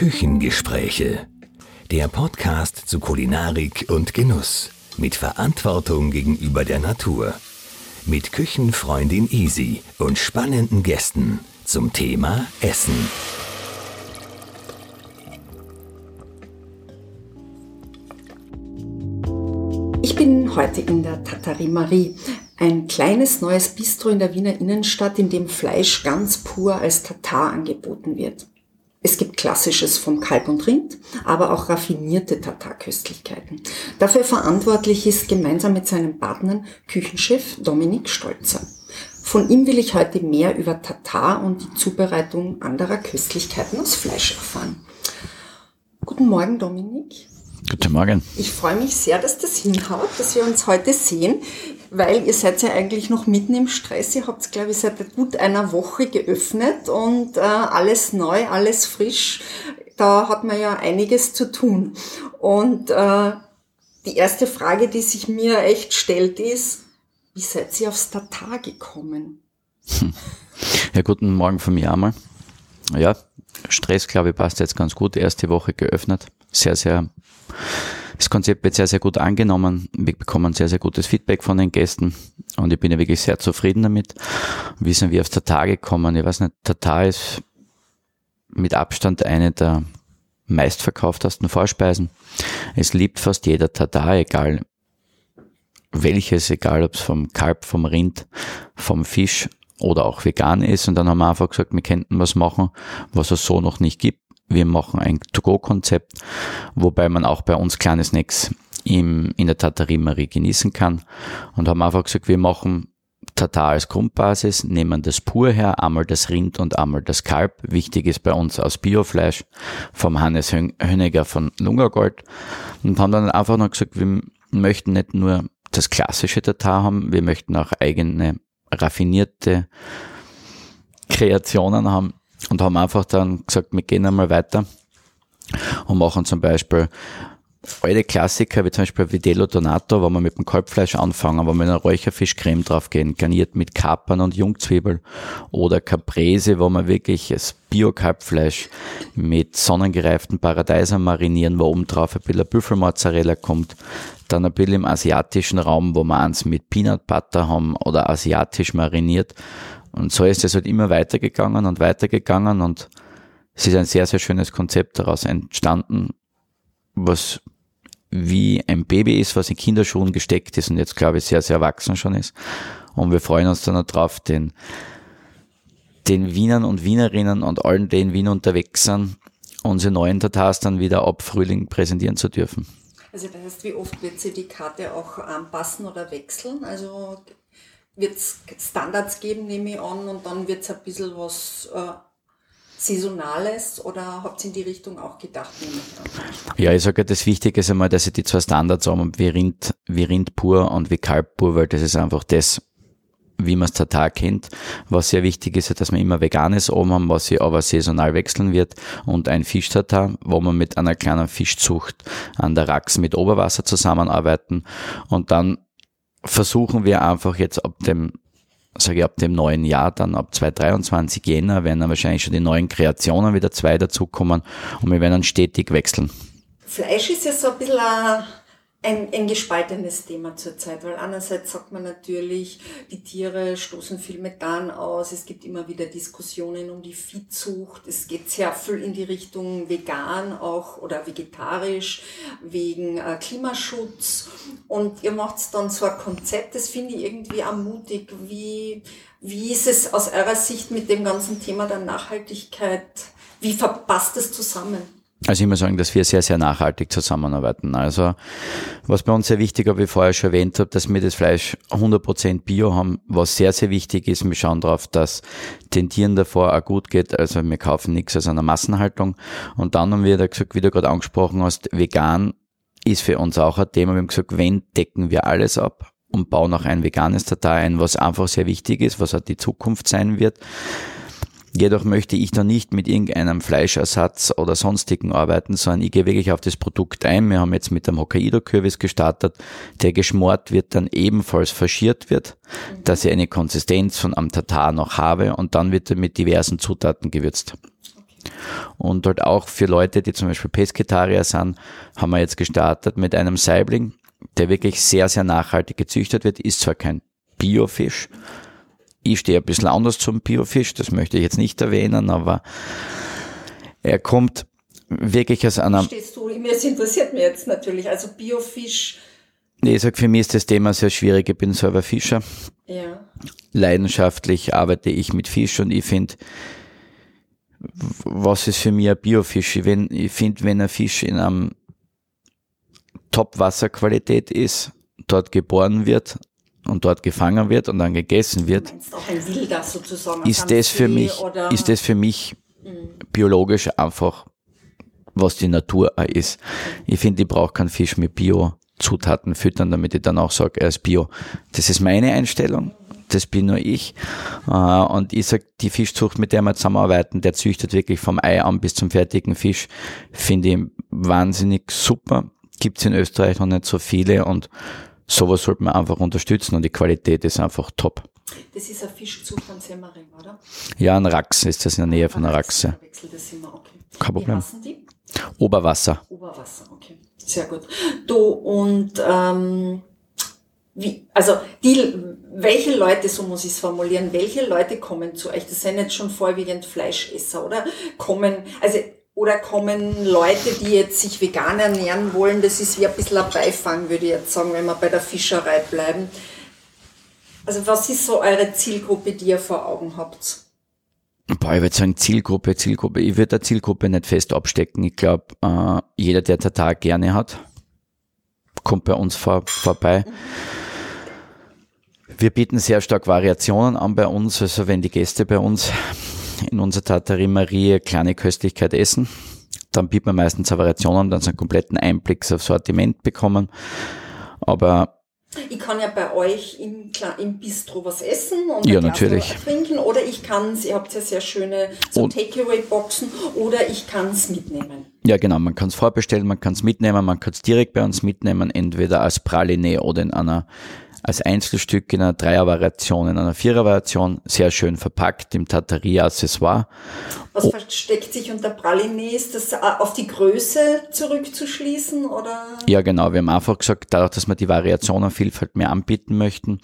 Küchengespräche. Der Podcast zu Kulinarik und Genuss. Mit Verantwortung gegenüber der Natur. Mit Küchenfreundin Easy und spannenden Gästen zum Thema Essen. Ich bin heute in der Tatari Marie, ein kleines neues Bistro in der Wiener Innenstadt, in dem Fleisch ganz pur als Tatar angeboten wird. Es gibt Klassisches vom Kalb und Rind, aber auch raffinierte Tatarköstlichkeiten. Dafür verantwortlich ist gemeinsam mit seinem Partner Küchenchef Dominik Stolzer. Von ihm will ich heute mehr über Tatar und die Zubereitung anderer Köstlichkeiten aus Fleisch erfahren. Guten Morgen, Dominik. Guten Morgen. Ich freue mich sehr, dass das hinhaut, dass wir uns heute sehen, weil ihr seid ja eigentlich noch mitten im Stress. Ihr habt, glaube ich, seit gut einer Woche geöffnet und äh, alles neu, alles frisch. Da hat man ja einiges zu tun. Und äh, die erste Frage, die sich mir echt stellt, ist, wie seid ihr aufs Tatar gekommen? Ja, guten Morgen von mir einmal. Ja, Stress, glaube ich, passt jetzt ganz gut. Erste Woche geöffnet. Sehr, sehr das Konzept wird sehr, sehr gut angenommen. Wir bekommen sehr, sehr gutes Feedback von den Gästen und ich bin ja wirklich sehr zufrieden damit. Wie sind wir aufs Tatar gekommen? Ich weiß nicht, Tatar ist mit Abstand eine der meistverkauftesten Vorspeisen. Es liebt fast jeder Tatar, egal welches, egal ob es vom Kalb, vom Rind, vom Fisch oder auch vegan ist. Und dann haben wir einfach gesagt, wir könnten was machen, was es so noch nicht gibt. Wir machen ein To-Go-Konzept, wobei man auch bei uns kleine Snacks im, in der Tatarie genießen kann und haben einfach gesagt, wir machen Tatar als Grundbasis, nehmen das pur her, einmal das Rind und einmal das Kalb. Wichtig ist bei uns aus Biofleisch vom Hannes Höniger von Lungergold und haben dann einfach noch gesagt, wir möchten nicht nur das klassische Tatar haben, wir möchten auch eigene raffinierte Kreationen haben und haben einfach dann gesagt, wir gehen einmal weiter und machen zum Beispiel alte Klassiker, wie zum Beispiel Vitello Donato, wo wir mit dem Kalbfleisch anfangen, wo wir eine Räucherfischcreme draufgehen, garniert mit Kapern und Jungzwiebel. Oder Caprese, wo wir wirklich das Bio-Kalbfleisch mit sonnengereiften Paradeiser marinieren, wo oben drauf ein bisschen Büffelmozzarella kommt. Dann ein bisschen im asiatischen Raum, wo wir eins mit Peanut Butter haben oder asiatisch mariniert. Und so ist es halt immer weitergegangen und weitergegangen und es ist ein sehr, sehr schönes Konzept daraus entstanden, was wie ein Baby ist, was in Kinderschuhen gesteckt ist und jetzt glaube ich sehr, sehr erwachsen schon ist. Und wir freuen uns dann darauf, den, den Wienern und Wienerinnen und allen, die in Wien unterwegs sind, unsere neuen Tatars dann wieder ab Frühling präsentieren zu dürfen. Also das heißt, wie oft wird sie die Karte auch anpassen oder wechseln? Also wird es Standards geben, nehme ich an, und dann wird es ein bisschen was äh, Saisonales oder habt ihr in die Richtung auch gedacht? Ja, ich sage, das Wichtige ist einmal, dass ich die zwei Standards haben, wie Rind, wie Rind pur und wie Kalb pur, weil das ist einfach das, wie man es total kennt. Was sehr wichtig ist, dass wir immer Veganes oben haben, was sich aber saisonal wechseln wird und ein Fischtatar, wo wir mit einer kleinen Fischzucht an der Rax mit Oberwasser zusammenarbeiten und dann versuchen wir einfach jetzt ab dem sage ich, ab dem neuen Jahr, dann ab 2023 Jänner, werden dann wahrscheinlich schon die neuen Kreationen wieder zwei dazukommen und wir werden dann stetig wechseln. Fleisch ist ja so ein bisschen ein ein, ein gespaltenes Thema zurzeit, weil einerseits sagt man natürlich, die Tiere stoßen viel Methan aus, es gibt immer wieder Diskussionen um die Viehzucht, es geht sehr viel in die Richtung vegan auch oder vegetarisch wegen äh, Klimaschutz und ihr macht dann so ein Konzept, das finde ich irgendwie ermutig. Wie, wie ist es aus eurer Sicht mit dem ganzen Thema der Nachhaltigkeit, wie verpasst es zusammen? Also ich muss sagen, dass wir sehr, sehr nachhaltig zusammenarbeiten. Also was bei uns sehr wichtig ist, wie ich vorher schon erwähnt habe, dass wir das Fleisch 100% Bio haben, was sehr, sehr wichtig ist. Wir schauen darauf, dass den Tieren davor auch gut geht. Also wir kaufen nichts aus einer Massenhaltung. Und dann haben wir da gesagt, wie du gerade angesprochen hast, vegan ist für uns auch ein Thema. Wir haben gesagt, wenn decken wir alles ab und bauen auch ein veganes Datei ein, was einfach sehr wichtig ist, was auch die Zukunft sein wird. Jedoch möchte ich da nicht mit irgendeinem Fleischersatz oder sonstigen arbeiten, sondern ich gehe wirklich auf das Produkt ein. Wir haben jetzt mit dem Hokkaido-Kürbis gestartet, der geschmort wird, dann ebenfalls faschiert wird, mhm. dass ich eine Konsistenz von am Tatar noch habe und dann wird er mit diversen Zutaten gewürzt. Und dort auch für Leute, die zum Beispiel Pesketarier sind, haben wir jetzt gestartet mit einem Saibling, der wirklich sehr, sehr nachhaltig gezüchtet wird, ist zwar kein Biofisch. Ich stehe ein bisschen anders zum Biofisch, das möchte ich jetzt nicht erwähnen, aber er kommt wirklich aus einer. Stehst du, mir interessiert mich jetzt natürlich, also Biofisch. Nee, ich sag, für mich ist das Thema sehr schwierig. Ich bin selber Fischer. Ja. Leidenschaftlich arbeite ich mit Fisch und ich finde, was ist für mich ein Biofisch? Ich, ich finde, wenn ein Fisch in einem Top-Wasserqualität ist, dort geboren wird und dort gefangen wird und dann gegessen wird, ist das für mich, ist das für mich biologisch einfach, was die Natur auch ist. Ich finde, ich brauche keinen Fisch mit Bio-Zutaten füttern, damit ich dann auch sage, er ist Bio. Das ist meine Einstellung. Das bin nur ich. Äh, und ich sag, die Fischzucht, mit der wir zusammenarbeiten, der züchtet wirklich vom Ei an bis zum fertigen Fisch, finde ich wahnsinnig super gibt es in Österreich noch nicht so viele und sowas sollte man einfach unterstützen und die Qualität ist einfach top. Das ist ein Fischzug von Semmering, oder? Ja, ein Rax ist das in der Nähe von der Raxe. Kein Problem. Die? Oberwasser. Oberwasser, okay. Sehr gut. Du und ähm, wie, also die, welche Leute, so muss ich es formulieren, welche Leute kommen zu euch? Das sind jetzt schon vorwiegend Fleischesser, oder? Kommen, also oder kommen Leute, die jetzt sich vegan ernähren wollen? Das ist wie ein bisschen ein Beifang, würde ich jetzt sagen, wenn wir bei der Fischerei bleiben. Also was ist so eure Zielgruppe, die ihr vor Augen habt? Boah, ich würde sagen Zielgruppe, Zielgruppe. Ich würde der Zielgruppe nicht fest abstecken. Ich glaube, äh, jeder, der Tatar gerne hat, kommt bei uns vor, vorbei. Wir bieten sehr stark Variationen an bei uns. Also wenn die Gäste bei uns in unserer Tartarie Marie kleine Köstlichkeit essen. Dann bietet man meistens Variationen, dann so einen kompletten Einblick aufs Sortiment bekommen. Aber ich kann ja bei euch im, im Bistro was essen und ja, natürlich. trinken oder ich kann es, ihr habt ja sehr schöne so Takeaway-Boxen oder ich kann es mitnehmen. Ja, genau, man kann es vorbestellen, man kann es mitnehmen, man kann es direkt bei uns mitnehmen, entweder als Praline oder in einer als Einzelstück in einer Dreiervariation, in einer Vierervariation, sehr schön verpackt im Tartarie-Accessoire. Was oh. versteckt sich unter Praline? Ist das äh, auf die Größe zurückzuschließen oder? Ja, genau. Wir haben einfach gesagt, dadurch, dass wir die Variationenvielfalt mehr anbieten möchten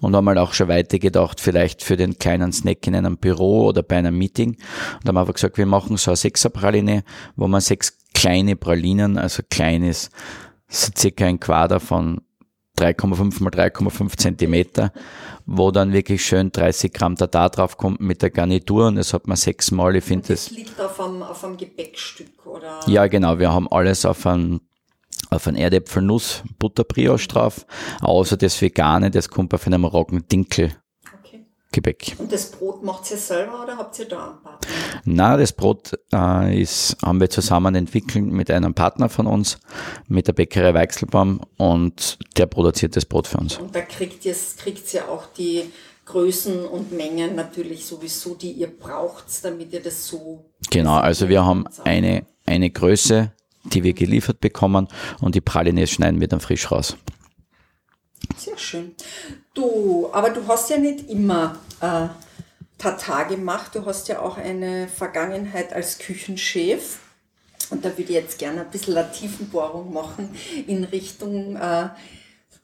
und haben halt auch schon weitergedacht, vielleicht für den kleinen Snack in einem Büro oder bei einem Meeting. Und haben einfach gesagt, wir machen so eine Sechser-Praline, wo man sechs kleine Pralinen, also kleines, so circa ein Quader von 3,5 mal 3,5 Zentimeter, wo dann wirklich schön 30 Gramm Tatar drauf kommt mit der Garnitur und das hat man sechsmal. Ich finde das. Das liegt auf einem, auf einem Gepäckstück, oder? Ja, genau. Wir haben alles auf einem auf ein Erdäpfelnuss Butterbrioche drauf, außer das Vegane, das kommt auf einem Roggendinkel Gebäck. Und das Brot macht ihr selber oder habt ihr da einen Partner? Na, das Brot äh, ist, haben wir zusammen entwickelt mit einem Partner von uns, mit der Bäckerei Weichselbaum und der produziert das Brot für uns. Und da kriegt ihr kriegt ihr auch die Größen und Mengen natürlich sowieso, die ihr braucht, damit ihr das so. Genau, also wir haben eine, eine Größe, die wir geliefert bekommen und die Pralines schneiden wir dann frisch raus. Sehr schön. Du, aber du hast ja nicht immer äh, Tata gemacht. Du hast ja auch eine Vergangenheit als Küchenchef. Und da würde ich jetzt gerne ein bisschen eine Tiefenbohrung machen in Richtung äh,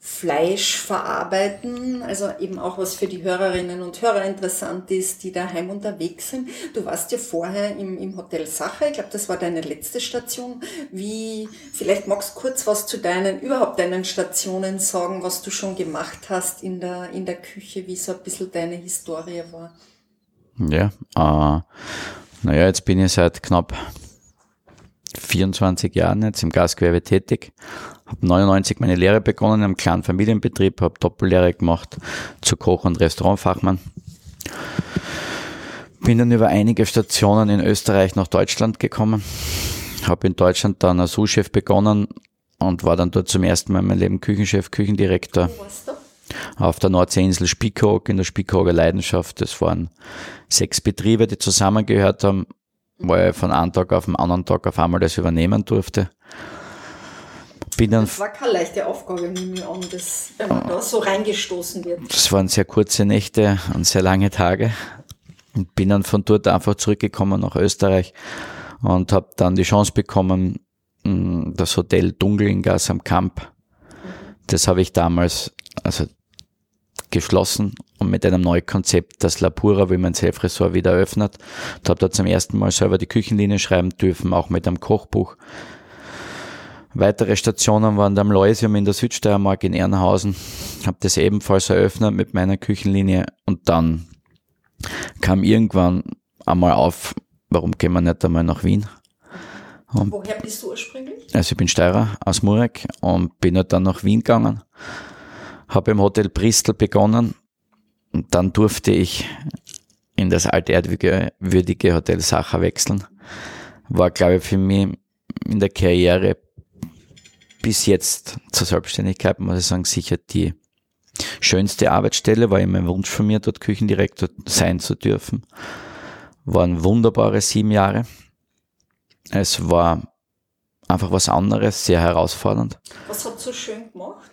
Fleisch verarbeiten, also eben auch was für die Hörerinnen und Hörer interessant ist, die daheim unterwegs sind. Du warst ja vorher im, im Hotel Sache, ich glaube, das war deine letzte Station. Wie, vielleicht magst du kurz was zu deinen, überhaupt deinen Stationen sagen, was du schon gemacht hast in der, in der Küche, wie so ein bisschen deine Historie war. Ja, äh, naja, jetzt bin ich seit knapp 24 Jahren jetzt im Gastgewerbe tätig, habe 99 meine Lehre begonnen einem kleinen Familienbetrieb, habe Doppellehre gemacht zu Koch- und Restaurantfachmann. Bin dann über einige Stationen in Österreich nach Deutschland gekommen, habe in Deutschland dann als Sous-Chef begonnen und war dann dort zum ersten Mal in meinem Leben Küchenchef, Küchendirektor. Auf der Nordseeinsel Spiekeroog, in der Spiekeroger Leidenschaft. Das waren sechs Betriebe, die zusammengehört haben wo ich von einem Tag auf den anderen Tag auf einmal das übernehmen durfte. Bin dann, das war keine leichte Aufgabe, nehme ich an, dass, wenn man da so reingestoßen wird. Das waren sehr kurze Nächte und sehr lange Tage. Und bin dann von dort einfach zurückgekommen nach Österreich und habe dann die Chance bekommen, mh, das Hotel Dungelingas am Camp. Das habe ich damals also geschlossen und mit einem neuen Konzept, das La Pura, wie mein Selfresort wieder eröffnet. Und habe da zum ersten Mal selber die Küchenlinie schreiben dürfen, auch mit einem Kochbuch. Weitere Stationen waren am Leusium in der Südsteiermark in Ehrenhausen. Habe das ebenfalls eröffnet mit meiner Küchenlinie und dann kam irgendwann einmal auf, warum gehen wir nicht einmal nach Wien? Und Woher bist du ursprünglich? Also ich bin Steirer aus Murek und bin halt dann nach Wien gegangen. Habe im Hotel Bristol begonnen und dann durfte ich in das altehrwürdige würdige Hotel Sacher wechseln. War, glaube ich, für mich in der Karriere bis jetzt zur Selbstständigkeit, muss ich sagen, sicher die schönste Arbeitsstelle, war immer ein Wunsch von mir, dort Küchendirektor sein zu dürfen. Waren wunderbare sieben Jahre. Es war einfach was anderes, sehr herausfordernd. Was hat so schön gemacht?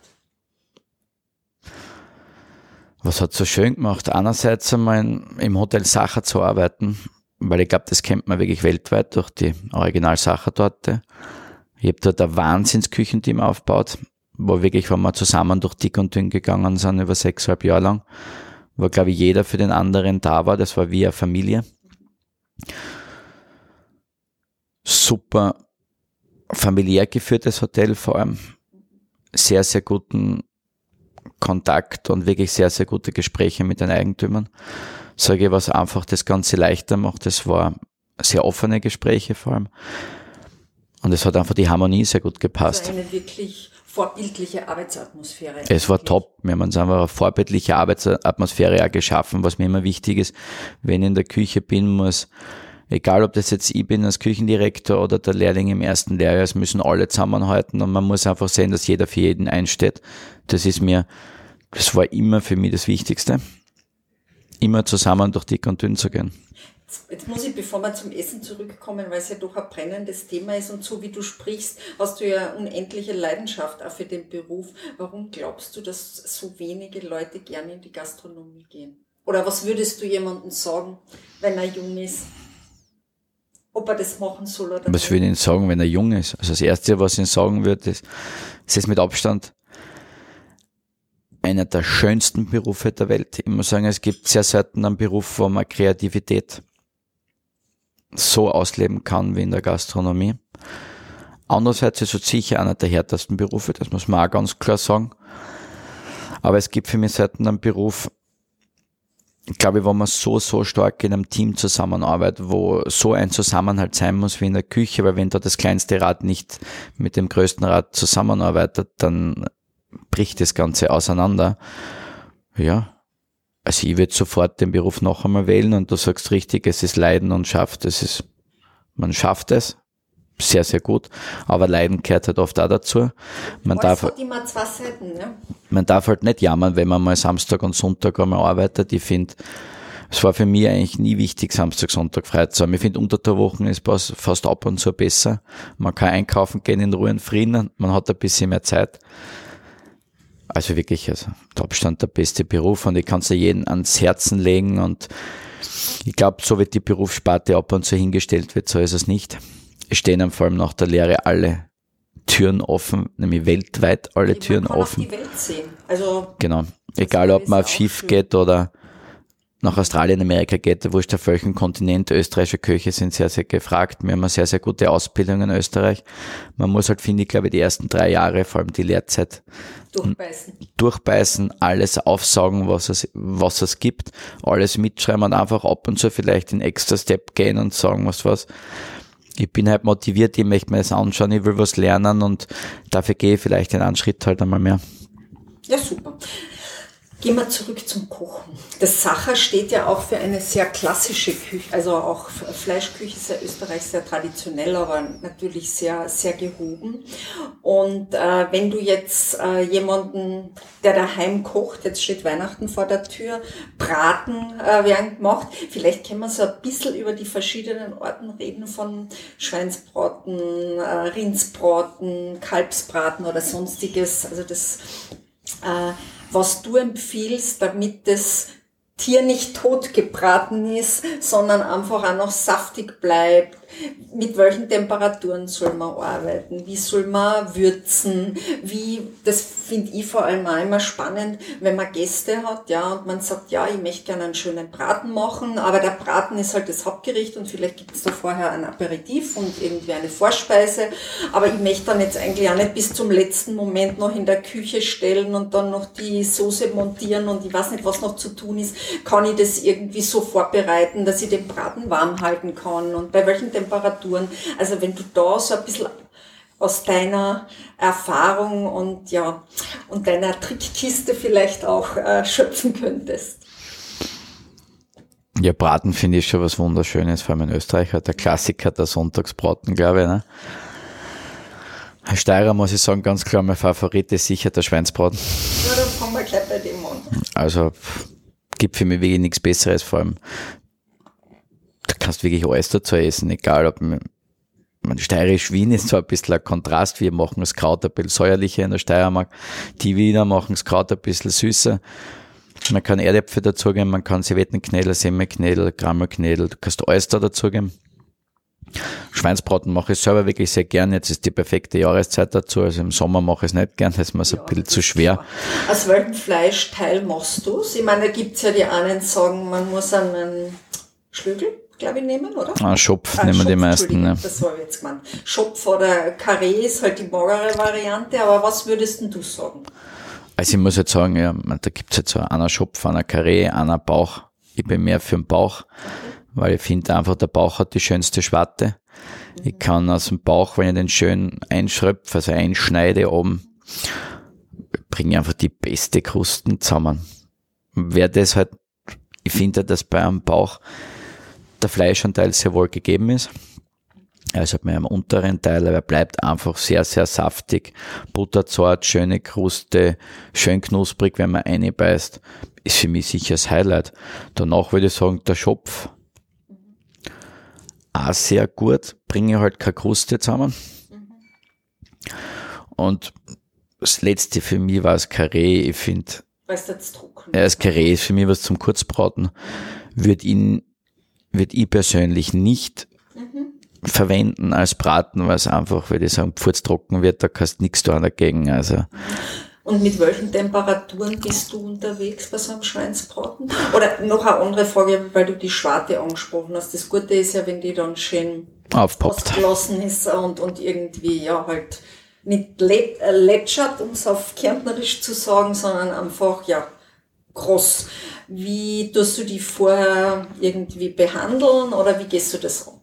Was hat so schön gemacht? Einerseits einmal im Hotel Sacher zu arbeiten, weil ich glaube, das kennt man wirklich weltweit durch die Original Sacher Torte. Ich habe dort ein Wahnsinnsküchenteam aufgebaut, wo wirklich, wenn wir zusammen durch dick und dünn gegangen sind, über sechseinhalb Jahre lang, wo, glaube ich, jeder für den anderen da war. Das war wie eine Familie. Super familiär geführtes Hotel vor allem. Sehr, sehr guten Kontakt und wirklich sehr, sehr gute Gespräche mit den Eigentümern. Sage ich, was einfach das Ganze leichter macht. Das war sehr offene Gespräche vor allem. Und es hat einfach die Harmonie sehr gut gepasst. Also eine wirklich vorbildliche Arbeitsatmosphäre. Es war top. Wir haben uns einfach eine vorbildliche Arbeitsatmosphäre auch geschaffen, was mir immer wichtig ist. Wenn ich in der Küche bin, muss, egal ob das jetzt ich bin als Küchendirektor oder der Lehrling im ersten Lehrjahr, es müssen alle zusammenhalten und man muss einfach sehen, dass jeder für jeden einsteht. Das ist mir, das war immer für mich das Wichtigste. Immer zusammen durch dick und dünn zu gehen. Jetzt muss ich, bevor wir zum Essen zurückkommen, weil es ja doch ein brennendes Thema ist und so wie du sprichst, hast du ja unendliche Leidenschaft auch für den Beruf. Warum glaubst du, dass so wenige Leute gerne in die Gastronomie gehen? Oder was würdest du jemandem sagen, wenn er jung ist? Ob er das machen soll oder nicht? Was würde ich ihm sagen, wenn er jung ist? Also das Erste, was ich ihm sagen würde, ist, es ist mit Abstand einer der schönsten Berufe der Welt. Ich muss sagen, es gibt sehr selten einen Beruf, wo man Kreativität so ausleben kann wie in der Gastronomie. Andererseits ist es sicher einer der härtesten Berufe, das muss man auch ganz klar sagen. Aber es gibt für mich selten einen Beruf, glaube ich, wo man so, so stark in einem Team zusammenarbeitet, wo so ein Zusammenhalt sein muss wie in der Küche, weil wenn da das kleinste Rad nicht mit dem größten Rad zusammenarbeitet, dann bricht das Ganze auseinander. Ja, also ich würde sofort den Beruf noch einmal wählen und du sagst richtig, es ist Leiden und schafft. Es ist, man schafft es. Sehr, sehr gut. Aber Leiden gehört halt oft auch dazu. Man darf, hat immer zwei Seiten, ne? man darf halt nicht jammern, wenn man mal Samstag und Sonntag einmal arbeitet. Ich finde, es war für mich eigentlich nie wichtig, Samstag, Sonntag frei zu haben. Ich finde, unter der Woche ist fast ab und zu besser. Man kann einkaufen gehen in Ruhe und Frieden. Man hat ein bisschen mehr Zeit. Also wirklich, also der Abstand der beste Beruf und ich kann es ja jeden ans Herzen legen und ich glaube, so wie die Berufssparte ab und zu hingestellt wird, so ist es nicht. Es stehen vor allem nach der Lehre alle Türen offen, nämlich weltweit alle man Türen offen. Auch die Welt sehen. Also Genau. Egal, ob man auf Schiff schön. geht oder nach Australien, Amerika geht, wurscht auf welchem Kontinent. Österreichische Köche sind sehr, sehr gefragt. Wir haben eine sehr, sehr gute Ausbildung in Österreich. Man muss halt, finde ich, glaube ich, die ersten drei Jahre, vor allem die Lehrzeit, durchbeißen. durchbeißen, alles aufsaugen, was es, was es gibt, alles mitschreiben und einfach ab und zu vielleicht den extra Step gehen und sagen, was was. Ich bin halt motiviert, ich möchte mir das anschauen, ich will was lernen und dafür gehe ich vielleicht einen Schritt halt einmal mehr. Ja, super. Gehen wir zurück zum Kochen. Das Sacher steht ja auch für eine sehr klassische Küche, also auch Fleischküche ist ja Österreich sehr traditionell, aber natürlich sehr, sehr gehoben. Und äh, wenn du jetzt äh, jemanden, der daheim kocht, jetzt steht Weihnachten vor der Tür, Braten äh, werden gemacht, vielleicht können wir so ein bisschen über die verschiedenen Orten reden von Schweinsbraten, äh, Rindsbraten, Kalbsbraten oder sonstiges. Also das äh, was du empfiehlst, damit das Tier nicht tot gebraten ist, sondern einfach auch noch saftig bleibt, mit welchen Temperaturen soll man arbeiten, wie soll man würzen, wie, das finde ich vor allem auch immer spannend, wenn man Gäste hat, ja, und man sagt, ja, ich möchte gerne einen schönen Braten machen, aber der Braten ist halt das Hauptgericht und vielleicht gibt es da vorher ein Aperitif und irgendwie eine Vorspeise, aber ich möchte dann jetzt eigentlich auch nicht bis zum letzten Moment noch in der Küche stellen und dann noch die Soße montieren und ich weiß nicht, was noch zu tun ist, kann ich das irgendwie so vorbereiten, dass ich den Braten warm halten kann? Und bei welchen Temperaturen. Also wenn du da so ein bisschen aus deiner Erfahrung und ja und deiner Trickkiste vielleicht auch äh, schöpfen könntest. Ja, Braten finde ich schon was Wunderschönes, vor allem in Österreich hat der Klassiker der Sonntagsbraten, glaube ich. Ne? Herr Steirer muss ich sagen, ganz klar, mein Favorit ist sicher der Schweinsbraten. Ja, dann fangen wir gleich bei dem an. Also gibt für mich wirklich nichts Besseres, vor allem da kannst du wirklich alles dazu essen, egal ob man, Steirisch Wien ist zwar ein bisschen ein Kontrast, wir machen das Kraut ein bisschen säuerlicher in der Steiermark, die Wiener machen das Kraut ein bisschen süßer. Man kann Erdäpfel dazugeben, man kann Servettenknädel, Semmelknädel, Krammelknädel, du kannst alles da dazugeben. Schweinsbraten mache ich selber wirklich sehr gern. Jetzt ist die perfekte Jahreszeit dazu. Also im Sommer mache ich es nicht gern, das ist mir so ja, ein bisschen zu schwer. Aus welchem Fleischteil machst du es? Ich meine, da gibt es ja die einen sagen, man muss einen Schlügel, glaube ich, nehmen, oder? Ah, Schopf ah, nehmen Schopf, die meisten. Ne? Das war jetzt gemeint. Schopf oder Karree ist halt die magere Variante, aber was würdest denn du sagen? Also ich muss jetzt sagen, ja, da gibt's jetzt so einer Schopf, einer Karree, einer Bauch. Ich bin mehr für den Bauch. Okay weil ich finde einfach, der Bauch hat die schönste Schwarte. Ich kann aus dem Bauch, wenn ich den schön einschröpfe, also einschneide oben, bringe ich einfach die beste Krusten zusammen. Wer das halt, ich finde, dass bei einem Bauch der Fleischanteil sehr wohl gegeben ist. Also bei einem unteren Teil, aber er bleibt einfach sehr, sehr saftig, butterzart, schöne Kruste, schön knusprig, wenn man einbeißt, ist für mich sicher das Highlight. Danach würde ich sagen, der Schopf, auch sehr gut, bringe halt keine Kruste zusammen. Und das letzte für mich war das Karree. Ich finde, weißt du jetzt trocken? Ja, das Karree ist für mich was zum Kurzbraten. Würde ihn, würde ich persönlich nicht mhm. verwenden als Braten, weil es einfach, würde ich sagen, pfurztrocken wird, da kannst du nichts tun dagegen. Also. Und mit welchen Temperaturen bist du unterwegs bei so einem Schweinsbraten? Oder noch eine andere Frage, weil du die Schwarte angesprochen hast. Das Gute ist ja, wenn die dann schön aufpoppt ausgelassen ist und, und irgendwie ja halt nicht äh, lätschert, um es auf Kärntnerisch zu sagen, sondern einfach ja groß. Wie tust du die vorher irgendwie behandeln oder wie gehst du das an?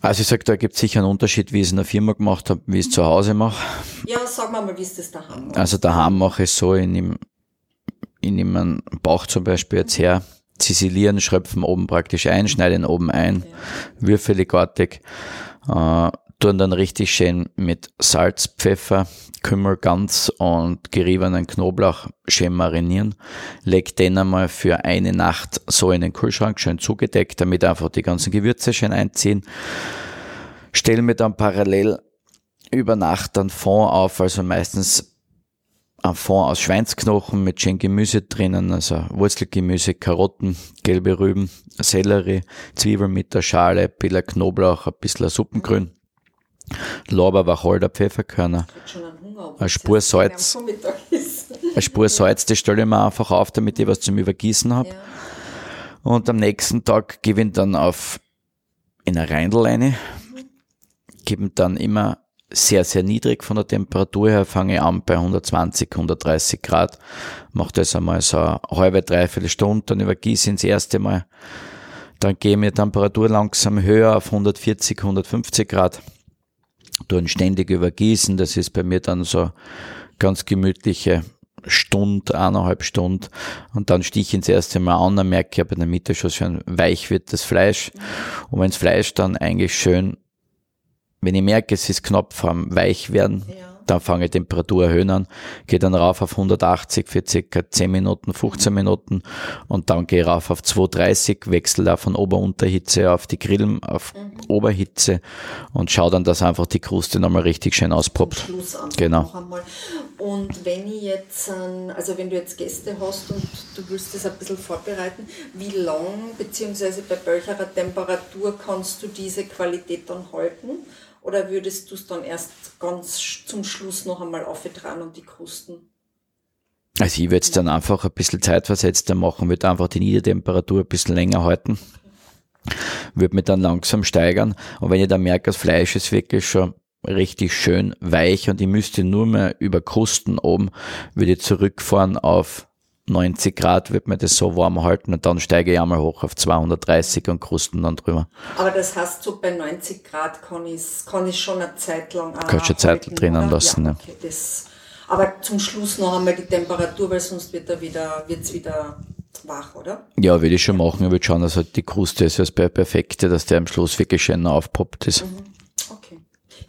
Also ich sage, da gibt es sicher einen Unterschied, wie ich es in der Firma gemacht habe, wie ich es zu Hause mache. Ja, sag mal mal, wie ist das daheim? Also daheim mache ich so, ich nehme nehm einen Bauch zum Beispiel jetzt her, zisilieren, schröpfen oben praktisch ein, schneiden oben ein, okay. würfeligartig, äh, tun dann richtig schön mit Salz, Pfeffer, Kümmel ganz und geriebenen Knoblauch schön marinieren. Leg den einmal für eine Nacht so in den Kühlschrank schön zugedeckt, damit einfach die ganzen Gewürze schön einziehen. Stell mir dann parallel über Nacht dann Fond auf, also meistens ein Fond aus Schweinsknochen mit schön Gemüse drinnen, also Wurzelgemüse, Karotten, gelbe Rüben, Sellerie, Zwiebeln mit der Schale, ein bisschen Knoblauch, ein bisschen Suppengrün. Lorbeer, Wacholder, Pfefferkörner, eine Spur Salz. Eine Spur Salz, das stelle ich mir einfach auf, damit ich was zum Übergießen habe. Ja. Und am nächsten Tag gebe ich dann auf in eine Reindl rein, mhm. gebe dann immer sehr, sehr niedrig von der Temperatur her, fange ich an bei 120, 130 Grad, mache das einmal so eine halbe, dreiviertel Stunde, dann übergieße ich das erste Mal, dann gehe ich mit Temperatur langsam höher auf 140, 150 Grad tun ständig übergießen. Das ist bei mir dann so ganz gemütliche Stunde, eineinhalb Stunden und dann stich ich ins erste Mal an, dann merke ich aber in der Mitte schon schön weich wird das Fleisch und wenn das Fleisch dann eigentlich schön, wenn ich merke, es ist knapp vom Weich werden, ja. Dann fange ich Temperatur erhöhen an, gehe dann rauf auf 180 für circa 10 Minuten, 15 Minuten und dann gehe ich rauf auf 230, wechsle da von Ober-Unterhitze auf die Grillen auf mhm. Oberhitze und schaue dann, dass einfach die Kruste nochmal richtig schön auspoppt. Genau. Und wenn ich jetzt, also wenn du jetzt Gäste hast und du willst das ein bisschen vorbereiten, wie lang bzw. bei welcher Temperatur kannst du diese Qualität dann halten? Oder würdest du es dann erst ganz zum Schluss noch einmal aufgetragen und die Krusten? Also ich würde es dann einfach ein bisschen zeitversetzter machen, würde einfach die Niedertemperatur ein bisschen länger halten, würde mich dann langsam steigern und wenn ich dann merke, das Fleisch ist wirklich schon richtig schön weich und ich müsste nur mehr über Krusten oben, würde ich zurückfahren auf 90 Grad wird mir das so warm halten und dann steige ich einmal hoch auf 230 und krusten dann drüber. Aber das heißt, so bei 90 Grad kann ich kann ich schon eine Zeit lang auch Kannst du Zeit drinnen lassen, ja. Okay, das, aber zum Schluss noch einmal die Temperatur, weil sonst wird er wieder, wird's wieder wach, oder? Ja, würde ich schon machen. Ich würde schauen, dass halt die Kruste ist das Perfekte, dass der am Schluss wirklich schön aufpoppt ist. Mhm. Okay.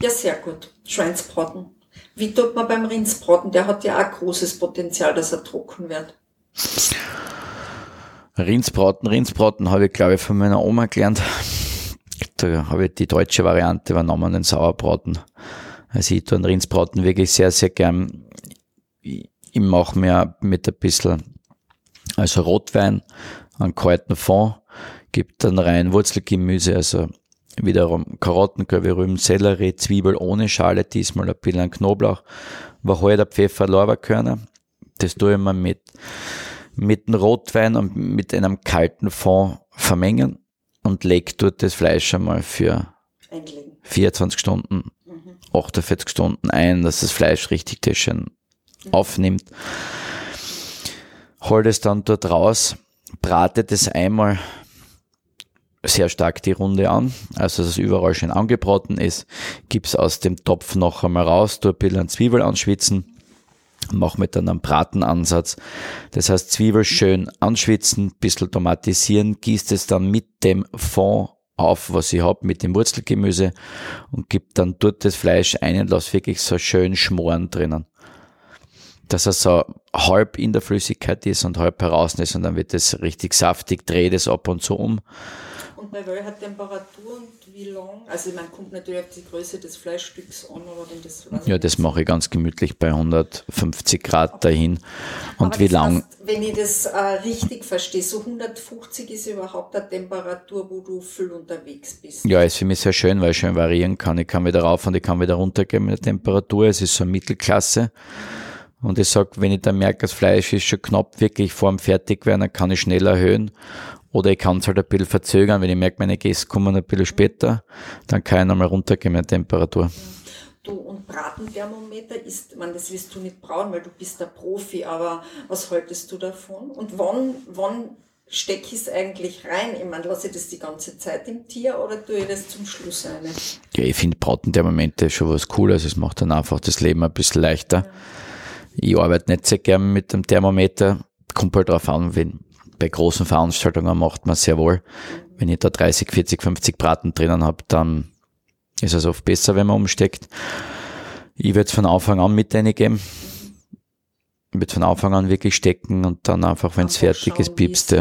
Ja, sehr gut. Schweinsbraten. Wie tut man beim Rindsbraten? Der hat ja auch großes Potenzial, dass er trocken wird. Rindsbraten, Rindsbraten habe ich, glaube ich, von meiner Oma gelernt. Da habe ich die deutsche Variante übernommen, den Sauerbraten. Also ich tue den Rindsbraten wirklich sehr, sehr gern. Ich, mache mir mit ein bisschen, also Rotwein, einen kalten Fond, gibt dann rein Wurzelgemüse, also wiederum Karotten, Rüben, Sellerie, Zwiebel ohne Schale, diesmal ein bisschen Knoblauch, Wacholder, Pfeffer, Lorbeerkörner. Das tue ich mir mit mit dem Rotwein und mit einem kalten Fond vermengen und leg dort das Fleisch einmal für Einlegen. 24 Stunden, mhm. 48 Stunden ein, dass das Fleisch richtig das schön mhm. aufnimmt. Hol es dann dort raus, brate das einmal sehr stark die Runde an, also dass es überall schön angebraten ist, gib's aus dem Topf noch einmal raus, tu ein bisschen Zwiebel anschwitzen, mache mit dann einen Bratenansatz. Das heißt, Zwiebel schön anschwitzen, bisschen tomatisieren, gießt es dann mit dem Fond auf, was ich hab, mit dem Wurzelgemüse und gibt dann dort das Fleisch ein und lass wirklich so schön schmoren drinnen. Dass er so halb in der Flüssigkeit ist und halb heraus ist und dann wird es richtig saftig, drehe das ab und zu um. Und bei welcher Temperatur wie lang? Also man kommt natürlich auf die Größe des Fleischstücks an, aber wenn das... Ja, das mache ich ganz gemütlich bei 150 Grad dahin. Und aber wie lang... Heißt, wenn ich das äh, richtig verstehe, so 150 ist überhaupt eine Temperatur, wo du voll unterwegs bist. Ja, ist für mich sehr schön, weil ich schön variieren kann. Ich kann wieder rauf und ich kann wieder runtergehen mit der Temperatur. Es ist so eine Mittelklasse. Und ich sag, wenn ich dann merke, das Fleisch ist schon knapp wirklich vorm Fertigwerden, dann kann ich schnell erhöhen. Oder ich kann es halt ein bisschen verzögern, wenn ich merke, meine Gäste kommen ein bisschen später, dann kann ich nochmal runtergehen mit der Temperatur. Du, und Bratenthermometer ist, man, das wirst du nicht brauchen, weil du bist der Profi, aber was haltest du davon? Und wann, wann stecke ich es eigentlich rein? Ich meine, lasse ich das die ganze Zeit im Tier oder tue ich das zum Schluss eine? Ja, ich finde Bratenthermometer schon was Cooles. Es macht dann einfach das Leben ein bisschen leichter. Ja. Ich arbeite nicht sehr gern mit dem Thermometer. Kommt halt drauf an, wenn, bei großen Veranstaltungen macht man sehr wohl. Wenn ich da 30, 40, 50 Braten drinnen habe, dann ist es oft besser, wenn man umsteckt. Ich würde es von Anfang an mit reingeben. Ich würde von Anfang an wirklich stecken und dann einfach, wenn es fertig ist, piepst.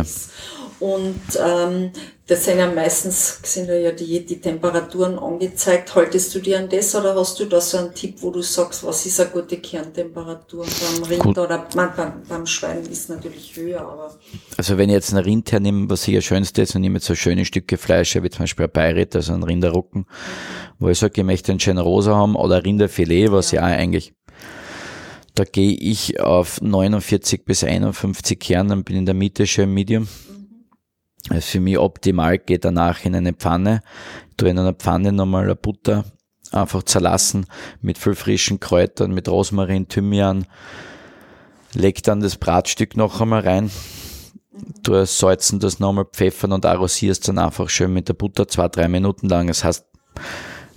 Und ähm, das sind ja meistens sind ja die, die Temperaturen angezeigt. Haltest du dir an das oder hast du da so einen Tipp, wo du sagst, was ist eine gute Kerntemperatur beim Rind Gut. oder beim, beim Schwein ist natürlich höher, aber. Also wenn ich jetzt einen Rind hernehme, was sicher schönste ist, und nehme jetzt so schöne Stücke Fleisch, wie zum Beispiel ein Bayrit, also ein Rinderrucken, mhm. wo ich sage, ich möchte einen schönen Rosa haben oder Rinderfilet, was ja, ja eigentlich da gehe ich auf 49 bis 51 Kern, dann bin ich in der Mitte schön Medium. Also für mich optimal geht danach in eine Pfanne, tue in einer Pfanne nochmal eine Butter einfach zerlassen mit viel frischen Kräutern, mit Rosmarin, Thymian, leg dann das Bratstück noch einmal rein, du salzen das nochmal, pfeffern und arrosierst dann einfach schön mit der Butter zwei, drei Minuten lang. Das heißt,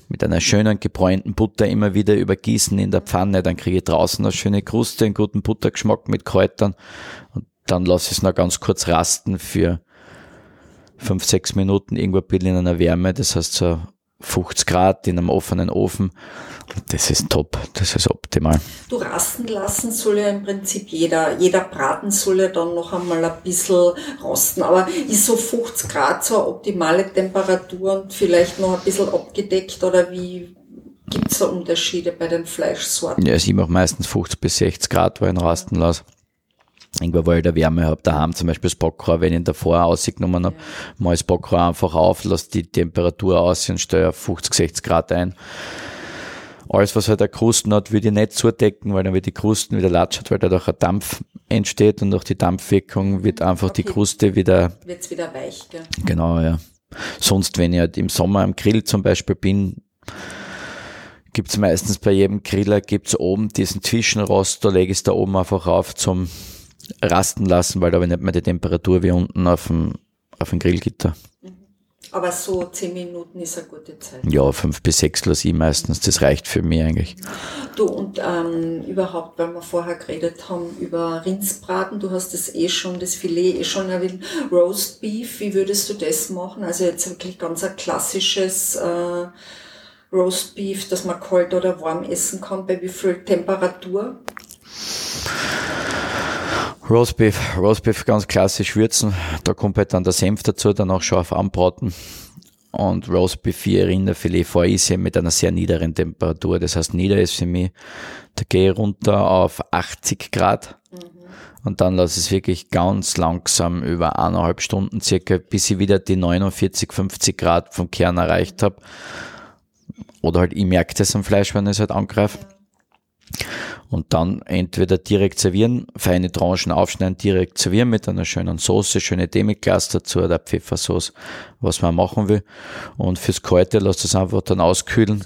mit einer schönen gebräunten Butter immer wieder übergießen in der Pfanne, dann kriege ich draußen eine schöne Kruste, einen guten Buttergeschmack mit Kräutern. Und dann lasse ich es noch ganz kurz rasten für fünf, sechs Minuten irgendwo ein bisschen in einer Wärme, das heißt so 50 Grad in einem offenen Ofen. Das ist top, das ist optimal. Du rasten lassen soll ja im Prinzip jeder. Jeder Braten soll ja dann noch einmal ein bisschen rosten. Aber ist so 50 Grad so eine optimale Temperatur und vielleicht noch ein bisschen abgedeckt oder wie gibt es da Unterschiede bei den Fleischsorten? Ja, also ich mache meistens 50 bis 60 Grad, weil ich ihn rasten lasse. Irgendwo, weil ich da Wärme habe, daheim zum Beispiel das Bockrau, wenn ich ihn davor ausgenommen habe, ja. ich das Bockrau einfach auf, lasse die Temperatur aus und auf 50, 60 Grad ein. Alles, was halt eine Krusten hat, würde ich nicht zudecken, weil dann wird die Krusten wieder latschert, weil dadurch ein Dampf entsteht und durch die Dampfwirkung wird einfach okay. die Kruste wieder... Wird's wieder weich, gell? Genau, ja. Sonst, wenn ich halt im Sommer am Grill zum Beispiel bin, gibt's meistens bei jedem Griller gibt's oben diesen Zwischenrost, da lege ich es da oben einfach auf zum rasten lassen, weil da habe ich nicht mehr die Temperatur wie unten auf dem, auf dem Grillgitter. Mhm. Aber so zehn Minuten ist eine gute Zeit. Ja, fünf bis sechs lasse ich meistens. Das reicht für mich eigentlich. Du und ähm, überhaupt, weil wir vorher geredet haben über Rindsbraten, du hast das eh schon, das Filet eh schon erwähnt. Roast Beef, wie würdest du das machen? Also jetzt wirklich ganz ein klassisches äh, Roast Beef, das man kalt oder warm essen kann. Bei wie viel Temperatur? Roastbeef, Roastbeef ganz klassisch würzen. Da kommt halt dann der Senf dazu, danach scharf anbraten. Und Roastbeef 4 Rinderfilet vorisse mit einer sehr niederen Temperatur. Das heißt, nieder ist für mich, da gehe ich runter auf 80 Grad. Mhm. Und dann lasse ich es wirklich ganz langsam über eineinhalb Stunden circa, bis ich wieder die 49, 50 Grad vom Kern erreicht habe. Oder halt, ich merke das am Fleisch, wenn ich es halt angreife. Und dann entweder direkt servieren, feine Tranchen aufschneiden, direkt servieren mit einer schönen Soße, schöne Demiglas dazu oder Pfeffersauce, was man machen will. Und fürs Kalte lasst es einfach dann auskühlen,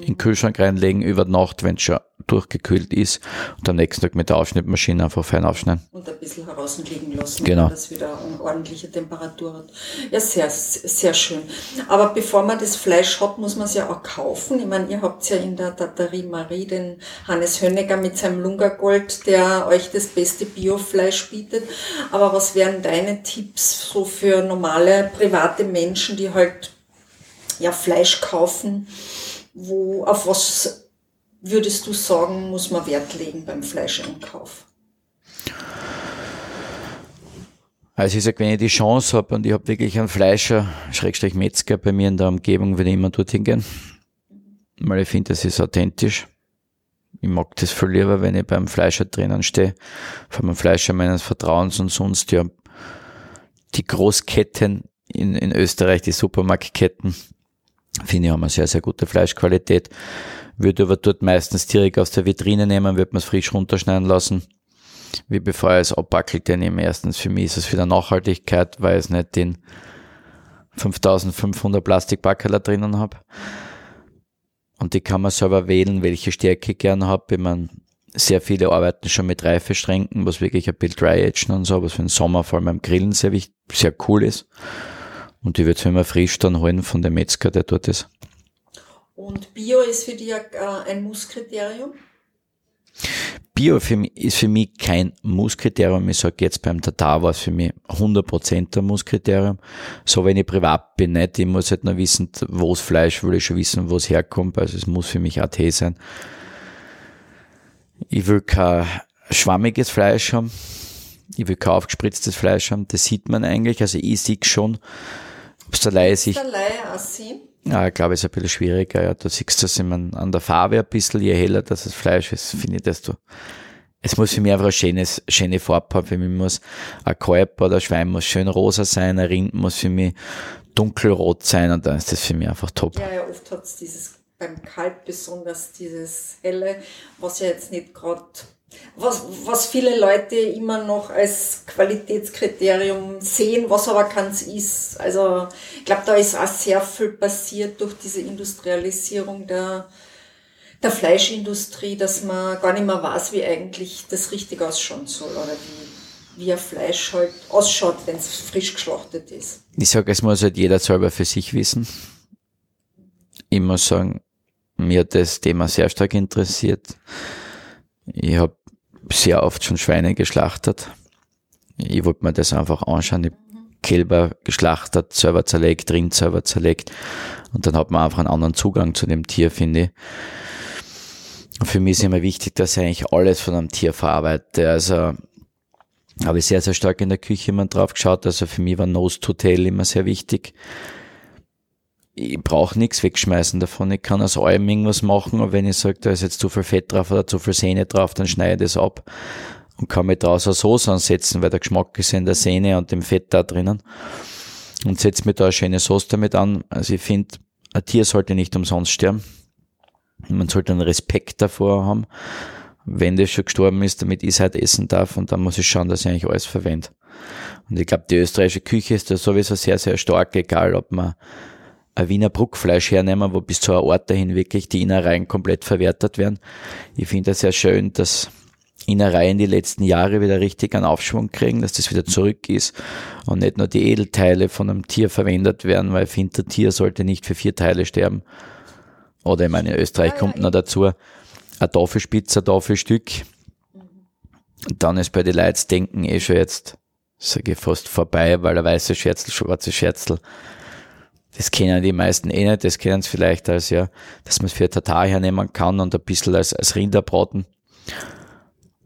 in den Kühlschrank reinlegen über Nacht, wenn es schon durchgekühlt ist und am nächsten Tag mit der Aufschnittmaschine einfach fein aufschneiden. Und ein bisschen heraus liegen lassen, genau. dass wieder eine ordentliche Temperatur hat. Ja, sehr, sehr schön. Aber bevor man das Fleisch hat, muss man es ja auch kaufen. Ich meine, ihr habt ja in der Taterie Marie den Hannes Hönneger mit seinem Lungergold, der euch das beste Biofleisch bietet. Aber was wären deine Tipps so für normale private Menschen, die halt ja Fleisch kaufen? Wo, auf was würdest du sagen, muss man Wert legen beim Fleischeinkauf? Also ich sage, wenn ich die Chance habe und ich habe wirklich einen Fleischer, Schrägstrich Metzger bei mir in der Umgebung, würde ich immer dorthin gehen. Weil ich finde, das ist authentisch. Ich mag das viel lieber, wenn ich beim Fleischer drinnen stehe, von meinem Fleischer meines Vertrauens und sonst ja die Großketten in, in Österreich, die Supermarktketten, finde ich haben eine sehr, sehr gute Fleischqualität würde aber dort meistens direkt aus der Vitrine nehmen, wird man es frisch runterschneiden lassen. Wie bevor er es abbackelt, denn eben erstens für mich ist es wieder Nachhaltigkeit, weil es nicht den 5500 Plastikbackerler drinnen habe. Und die kann man selber wählen, welche Stärke ich gerne habe. Ich meine, sehr viele arbeiten schon mit Reifestränken, was wirklich ein bisschen Dry Agen und so, was für den Sommer vor allem beim Grillen sehr, sehr cool ist. Und die wird es immer frisch dann holen von dem Metzger, der dort ist. Und Bio ist für dich äh, ein Musskriterium? Bio für mich, ist für mich kein Musskriterium. Ich sage jetzt beim Tatar war es für mich 100% ein Musskriterium. So wenn ich privat bin, nicht. Ich muss halt nur wissen, wo das Fleisch, will ich schon wissen, wo es herkommt. Also es muss für mich AT sein. Ich will kein schwammiges Fleisch haben. Ich will kein aufgespritztes Fleisch haben. Das sieht man eigentlich. Also ich sehe schon. Laie sich... Laie aussehen? Ja, ich glaube, es ist ein bisschen schwieriger. Ja. Du siehst das immer an der Farbe ein bisschen, je heller das, das Fleisch ist, finde ich, desto, es muss für mich einfach eine schöne, schöne Farbe haben. Für mich muss ein Kalb oder ein Schwein muss schön rosa sein, ein Rind muss für mich dunkelrot sein und dann ist das für mich einfach top. Ja, ja, oft hat es dieses, beim Kalb besonders dieses helle, was ja jetzt nicht gerade was, was viele Leute immer noch als Qualitätskriterium sehen, was aber keins ist. Also ich glaube, da ist auch sehr viel passiert durch diese Industrialisierung der, der Fleischindustrie, dass man gar nicht mehr weiß, wie eigentlich das richtig ausschauen soll oder wie, wie ein Fleisch halt ausschaut, wenn es frisch geschlachtet ist. Ich sage, es muss halt jeder selber für sich wissen. Ich muss sagen, mir hat das Thema sehr stark interessiert. Ich habe sehr oft schon Schweine geschlachtet. Ich wollte mir das einfach anschauen. Ich Kälber geschlachtet, selber zerlegt, Rind selber zerlegt. Und dann hat man einfach einen anderen Zugang zu dem Tier, finde ich. Für mich ist immer wichtig, dass ich eigentlich alles von einem Tier verarbeite. Also habe ich sehr, sehr stark in der Küche immer drauf geschaut. Also für mich war Nose to Tail immer sehr wichtig. Ich brauche nichts wegschmeißen davon. Ich kann aus allem irgendwas machen, aber wenn ich sage, da ist jetzt zu viel Fett drauf oder zu viel Sehne drauf, dann schneide ich das ab und kann mir daraus eine Soße ansetzen, weil der Geschmack ist in der Sehne und dem Fett da drinnen. Und setze mir da eine schöne Soße damit an. Also ich finde, ein Tier sollte nicht umsonst sterben. Man sollte einen Respekt davor haben, wenn das schon gestorben ist, damit ich es halt essen darf. Und dann muss ich schauen, dass ich eigentlich alles verwende. Und ich glaube, die österreichische Küche ist da sowieso sehr, sehr stark, egal ob man ein Wiener Bruckfleisch hernehmen, wo bis zu einer Ort dahin wirklich die Innereien komplett verwertet werden. Ich finde es sehr schön, dass Innereien die letzten Jahre wieder richtig einen Aufschwung kriegen, dass das wieder zurück ist und nicht nur die Edelteile von einem Tier verwendet werden, weil ich finde, ein Tier sollte nicht für vier Teile sterben. Oder ich meine, in Österreich kommt noch dazu ein Tafelspitze, ein Tafelstück. Dann ist bei den Leuten denken eh schon jetzt, sage ich fast vorbei, weil ein weißer Scherzel, schwarze Scherzel, das kennen die meisten eh nicht, das kennen sie vielleicht als ja, dass man es für Tatar hernehmen kann und ein bisschen als, als Rinderbraten.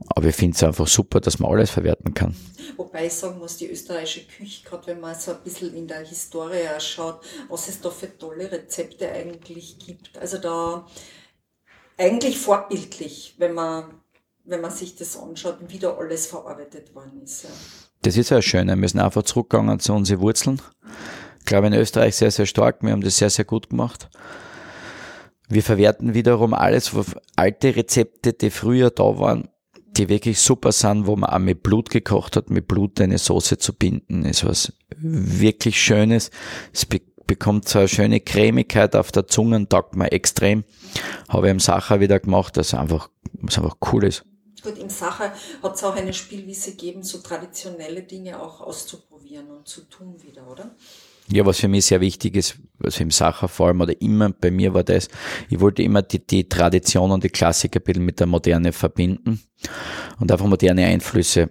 Aber ich finde es einfach super, dass man alles verwerten kann. Wobei ich sagen muss, die österreichische Küche, gerade wenn man so ein bisschen in der Historie schaut, was es da für tolle Rezepte eigentlich gibt. Also da eigentlich vorbildlich, wenn man, wenn man sich das anschaut, wie da alles verarbeitet worden ist. Ja. Das ist ja schön. Wir müssen einfach zurückgehen zu unseren Wurzeln. Ich glaube, in Österreich sehr, sehr stark. Wir haben das sehr, sehr gut gemacht. Wir verwerten wiederum alles, alte Rezepte, die früher da waren, die wirklich super sind, wo man auch mit Blut gekocht hat, mit Blut eine Soße zu binden, ist was wirklich Schönes. Es be bekommt so eine schöne Cremigkeit auf der Zunge, taugt mir extrem. Habe ich im Sacher wieder gemacht, das einfach, was einfach cool ist. Gut, im Sacher hat es auch eine Spielwiese gegeben, so traditionelle Dinge auch auszuprobieren und zu tun wieder, oder? Ja, was für mich sehr wichtig ist, was im Sacher vor allem oder immer bei mir war das, ich wollte immer die, die Tradition und die Klassiker ein bisschen mit der Moderne verbinden und einfach moderne Einflüsse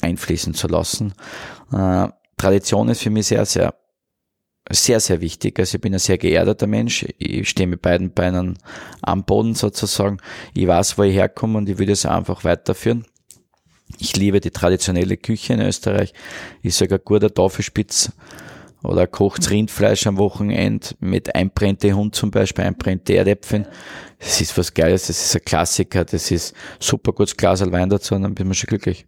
einfließen zu lassen. Äh, Tradition ist für mich sehr, sehr, sehr, sehr wichtig. Also ich bin ein sehr geerdeter Mensch. Ich stehe mit beiden Beinen am Boden sozusagen. Ich weiß, wo ich herkomme und ich würde es einfach weiterführen. Ich liebe die traditionelle Küche in Österreich. Ich sage, ein guter Tafelspitz oder kochtes Rindfleisch am Wochenende mit einbrennte Hund zum Beispiel, einbrennte Erdäpfeln. Das ist was Geiles, das ist ein Klassiker, das ist super gutes Glas Wein dazu und dann bin man schon glücklich.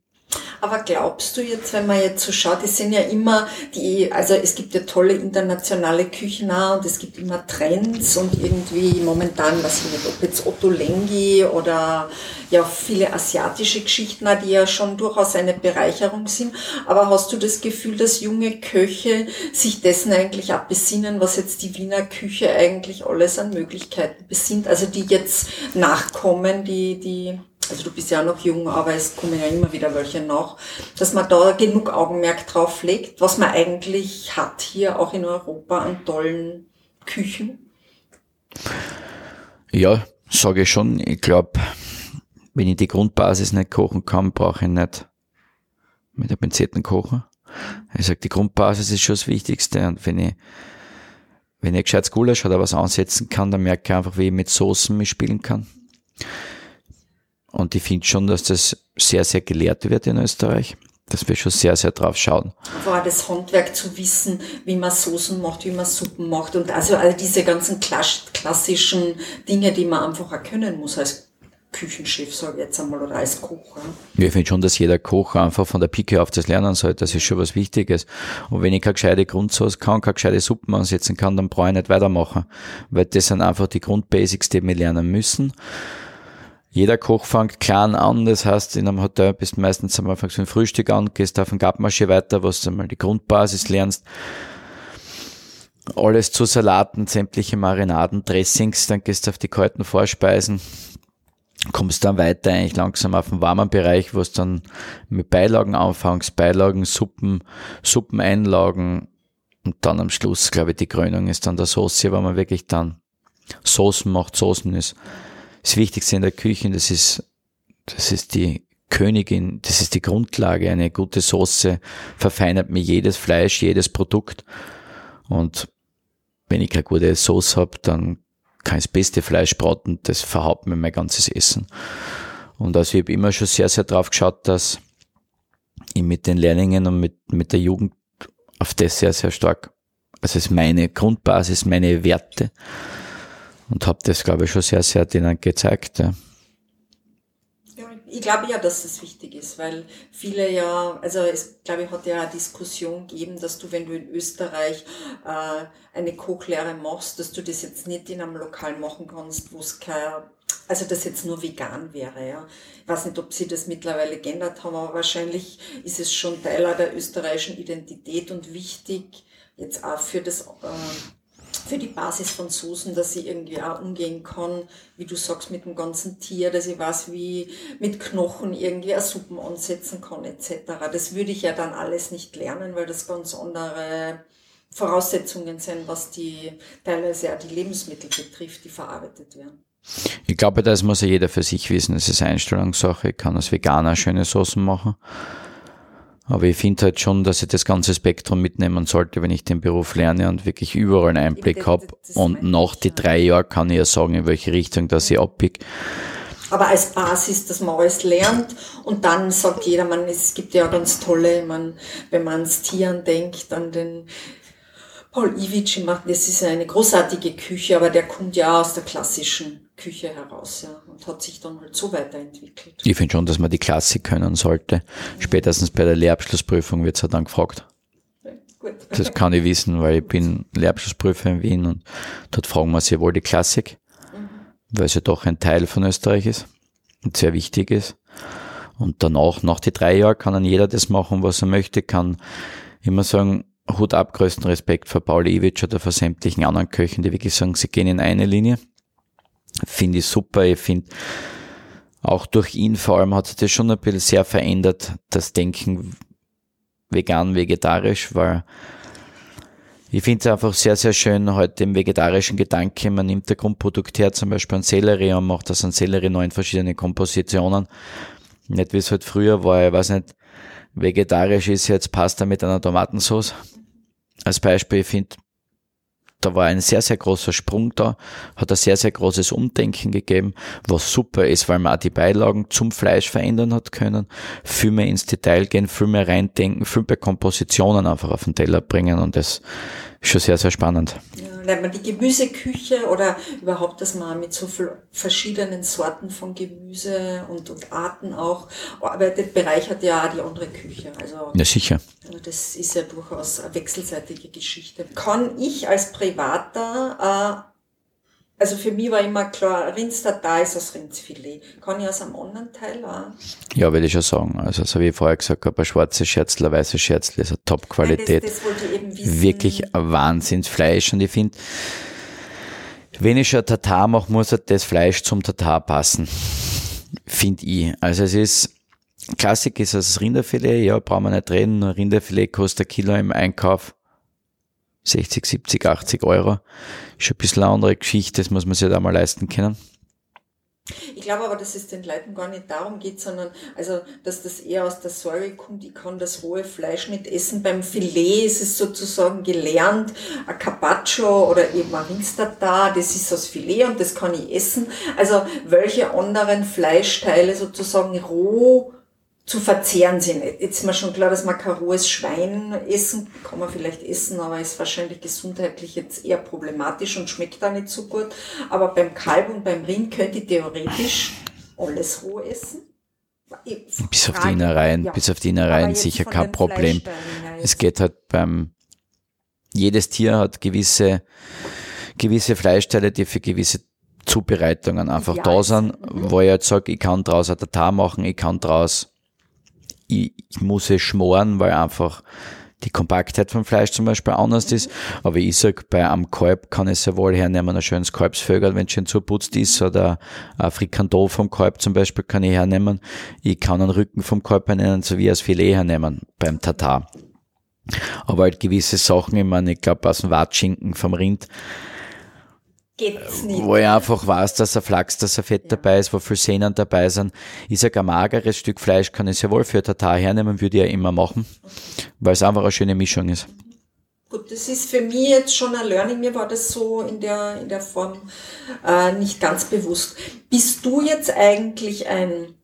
Aber glaubst du jetzt, wenn man jetzt so schaut, es sind ja immer die, also es gibt ja tolle internationale Küchen und es gibt immer Trends und irgendwie momentan, was ich nicht, ob jetzt Otto Lengi oder ja viele asiatische Geschichten, die ja schon durchaus eine Bereicherung sind. Aber hast du das Gefühl, dass junge Köche sich dessen eigentlich abbesinnen, was jetzt die Wiener Küche eigentlich alles an Möglichkeiten besinnt? Also die jetzt nachkommen, die, die also du bist ja noch jung, aber es kommen ja immer wieder welche nach, dass man da genug Augenmerk drauf legt, was man eigentlich hat hier auch in Europa an tollen Küchen? Ja, sage ich schon. Ich glaube, wenn ich die Grundbasis nicht kochen kann, brauche ich nicht mit der Pinzetten kochen. Ich sage, die Grundbasis ist schon das Wichtigste und wenn ich wenn ich gescheit Gulasch oder was ansetzen kann, dann merke ich einfach, wie ich mit Soßen mitspielen kann. Und ich finde schon, dass das sehr, sehr gelehrt wird in Österreich. Dass wir schon sehr, sehr drauf schauen. War das Handwerk zu wissen, wie man Soßen macht, wie man Suppen macht und also all diese ganzen klassischen Dinge, die man einfach erkennen muss als Küchenchef, sage ich jetzt einmal, oder als Koch. Ja. Ich finde schon, dass jeder Koch einfach von der Pike auf das lernen soll. Das ist schon was Wichtiges. Und wenn ich keine gescheite Grundsauce kann, keine gescheite Suppen ansetzen kann, dann brauche ich nicht weitermachen. Weil das sind einfach die Grundbasics, die wir lernen müssen. Jeder Koch fängt klein an, das heißt, in einem Hotel bist du meistens am Anfang so ein Frühstück an, gehst auf den Gartmasche weiter, wo du einmal die Grundbasis lernst. Alles zu Salaten, sämtliche Marinaden, Dressings, dann gehst du auf die kalten Vorspeisen, kommst dann weiter eigentlich langsam auf den warmen Bereich, wo du dann mit Beilagen anfängst, Beilagen, Suppen, Suppeneinlagen und dann am Schluss, glaube ich, die Krönung ist dann der Soße, wo man wirklich dann Soßen macht, Soßen ist das Wichtigste in der Küche, das ist, das ist die Königin, das ist die Grundlage. Eine gute Soße verfeinert mir jedes Fleisch, jedes Produkt. Und wenn ich keine gute Sauce habe, dann kann ich das beste Fleisch braten, das verhaupt mir mein ganzes Essen. Und also ich habe immer schon sehr, sehr drauf geschaut, dass ich mit den Lehrlingen und mit, mit der Jugend auf das sehr, sehr stark, also es ist meine Grundbasis, meine Werte und habe das, glaube ich, schon sehr, sehr denen gezeigt. Ja ich glaube ja, dass das wichtig ist, weil viele ja, also es glaube ich hat ja eine Diskussion gegeben, dass du, wenn du in Österreich äh, eine Kochlehre machst, dass du das jetzt nicht in einem Lokal machen kannst, wo es kein, also das jetzt nur vegan wäre. Ja. Ich weiß nicht, ob sie das mittlerweile geändert haben, aber wahrscheinlich ist es schon Teil der österreichischen Identität und wichtig, jetzt auch für das äh, für die Basis von Soßen, dass ich irgendwie auch umgehen kann, wie du sagst, mit dem ganzen Tier, dass ich weiß, wie mit Knochen irgendwie eine Suppen ansetzen kann, etc. Das würde ich ja dann alles nicht lernen, weil das ganz andere Voraussetzungen sind, was die teilweise auch die Lebensmittel betrifft, die verarbeitet werden. Ich glaube, das muss ja jeder für sich wissen. Das ist Einstellungssache. Ich kann als Veganer schöne Soßen machen. Aber ich finde halt schon, dass ich das ganze Spektrum mitnehmen sollte, wenn ich den Beruf lerne und wirklich überall einen Einblick habe. Und nach die drei Jahren kann ich ja sagen, in welche Richtung dass ich abbiege. Aber als Basis, dass man alles lernt und dann sagt jeder, man, es gibt ja ganz tolle, man, wenn man ans Tieren denkt, an den Paul Iwitsch macht, das ist eine großartige Küche, aber der kommt ja aus der klassischen Küche heraus ja, und hat sich dann halt so weiterentwickelt. Ich finde schon, dass man die Klassik können sollte. Spätestens bei der Lehrabschlussprüfung wird es halt dann gefragt. gut. Das kann ich wissen, weil ich bin Lehrabschlussprüfer in Wien und dort fragen wir sehr wohl die Klassik, mhm. weil ja doch ein Teil von Österreich ist und sehr wichtig ist. Und danach, nach die drei Jahren, kann dann jeder das machen, was er möchte, kann immer sagen, Hut ab, größten Respekt vor Paul Iwitsch oder vor sämtlichen anderen Köchen, die wirklich sagen, sie gehen in eine Linie. Finde ich super. Ich finde, auch durch ihn vor allem hat sich das schon ein bisschen sehr verändert, das Denken vegan, vegetarisch, weil ich finde es einfach sehr, sehr schön, heute im vegetarischen Gedanke, man nimmt der Grundprodukt her, zum Beispiel ein Sellerie und macht das an Sellerie neun verschiedene Kompositionen. Nicht wie es halt früher war, ich weiß nicht, vegetarisch ist jetzt Pasta mit einer Tomatensauce. Als Beispiel, ich finde, da war ein sehr, sehr großer Sprung da, hat ein sehr, sehr großes Umdenken gegeben, was super ist, weil man auch die Beilagen zum Fleisch verändern hat können, viel mehr ins Detail gehen, viel mehr reindenken, viel mehr Kompositionen einfach auf den Teller bringen und das schon sehr, sehr spannend. Ja nennt man die Gemüseküche oder überhaupt, dass man mit so verschiedenen Sorten von Gemüse und, und Arten auch arbeitet, bereichert ja auch die andere Küche. Also, ja, sicher. Also das ist ja durchaus eine wechselseitige Geschichte. Kann ich als Privater äh, also für mich war immer klar, da ist das Rindsfilet. Kann ich aus einem anderen Teil auch? Ja, würde ich schon sagen. Also, so wie ich vorher gesagt habe, ein schwarzes Scherzl, ein weißes Scherzl ist eine Top-Qualität. Das, das Wirklich ein Wahnsinnsfleisch. Und ich finde, wenn ich schon Tatar mache, muss halt das Fleisch zum Tatar passen. Finde ich. Also es ist, Klassik ist das Rinderfilet, ja, brauchen wir nicht reden. Rinderfilet kostet ein Kilo im Einkauf 60, 70, 80 Euro. Ist schon ein bisschen eine andere Geschichte, das muss man sich da mal leisten können. Ich glaube aber, dass es den Leuten gar nicht darum geht, sondern also, dass das eher aus der Sorge kommt, ich kann das rohe Fleisch nicht essen. Beim Filet ist es sozusagen gelernt, ein Carpaccio oder eben ein Rindstartar, das ist das Filet und das kann ich essen. Also welche anderen Fleischteile sozusagen roh zu verzehren sind. Jetzt ist mir schon klar, dass man kein rohes Schwein essen, kann man vielleicht essen, aber ist wahrscheinlich gesundheitlich jetzt eher problematisch und schmeckt da nicht so gut. Aber beim Kalb und beim Rind könnte ich theoretisch alles roh essen. bis auf die Innereien, ja. bis auf die Innereien sicher kein Problem. Es geht halt beim, jedes Tier hat gewisse, gewisse Fleischteile, die für gewisse Zubereitungen einfach ja, da sind, wo ich jetzt sage, ich kann draus ein Tatar machen, ich kann draus ich, ich muss es schmoren, weil einfach die Kompaktheit vom Fleisch zum Beispiel anders ist. Aber ich sag, bei einem Kalb kann ich ja wohl hernehmen, ein schönes Kalbsvögel, wenn es schön zuputzt ist, oder ein Frikandel vom Kalb zum Beispiel kann ich hernehmen. Ich kann einen Rücken vom Kalb hernehmen, so wie als Filet hernehmen beim Tatar. Aber halt gewisse Sachen, ich meine, ich glaube aus dem Watschinken vom Rind, geht's nicht. Wo ich einfach weiß, dass ein Flachs, dass ein Fett ja. dabei ist, wo viel Sehnen dabei sind. Ich sage, ein mageres Stück Fleisch kann ich sehr wohl für Tatar hernehmen, würde ich ja immer machen, weil es einfach eine schöne Mischung ist. Gut, das ist für mich jetzt schon ein Learning. Mir war das so in der, in der Form äh, nicht ganz bewusst. Bist du jetzt eigentlich ein,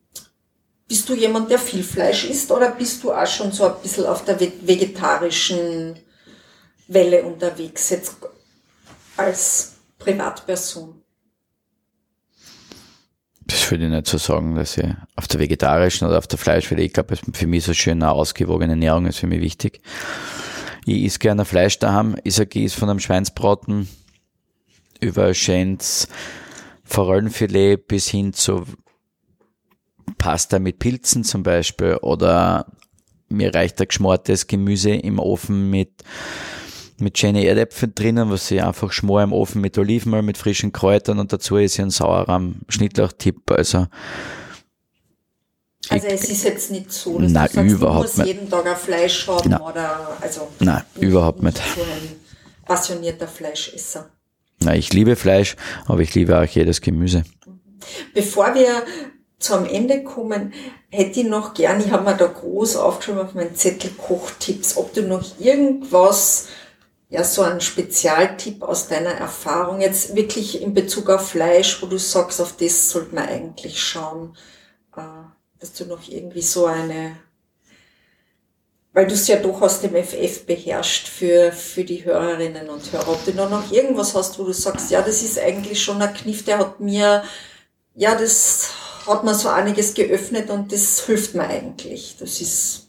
bist du jemand, der viel Fleisch isst oder bist du auch schon so ein bisschen auf der vegetarischen Welle unterwegs, jetzt als Privatperson? Das würde ich nicht so sagen, dass ich auf der vegetarischen oder auf der Fleischwelle, ich glaube, für mich so schön eine ausgewogene Ernährung ist für mich wichtig. Ich esse gerne Fleisch daheim. Ich sage, ich esse von einem Schweinsbraten über schönes Forellenfilet bis hin zu Pasta mit Pilzen zum Beispiel oder mir reicht ein geschmortes Gemüse im Ofen mit mit schönen Erdäpfeln drinnen, was ich einfach schmor im Ofen mit Olivenöl, mit frischen Kräutern und dazu ist ein Sauerrahm, Schnittlauch-Tipp, also also es ist jetzt nicht so, dass nein, du sagst, überhaupt du musst jeden Tag ein Fleisch haben nein. oder also nein, überhaupt nicht. So ein passionierter Fleischesser. Nein, ich liebe Fleisch, aber ich liebe auch jedes Gemüse. Bevor wir zum Ende kommen, hätte ich noch gern, ich habe mir da groß aufgeschrieben auf meinen Zettel Kochtipps, ob du noch irgendwas, ja, so einen Spezialtipp aus deiner Erfahrung jetzt wirklich in Bezug auf Fleisch, wo du sagst, auf das sollte man eigentlich schauen. Äh, dass du noch irgendwie so eine, weil du es ja doch aus dem FF beherrscht für, für die Hörerinnen und Hörer, ob du noch, noch irgendwas hast, wo du sagst, ja, das ist eigentlich schon ein Kniff, der hat mir, ja, das hat mir so einiges geöffnet und das hilft mir eigentlich. Das ist.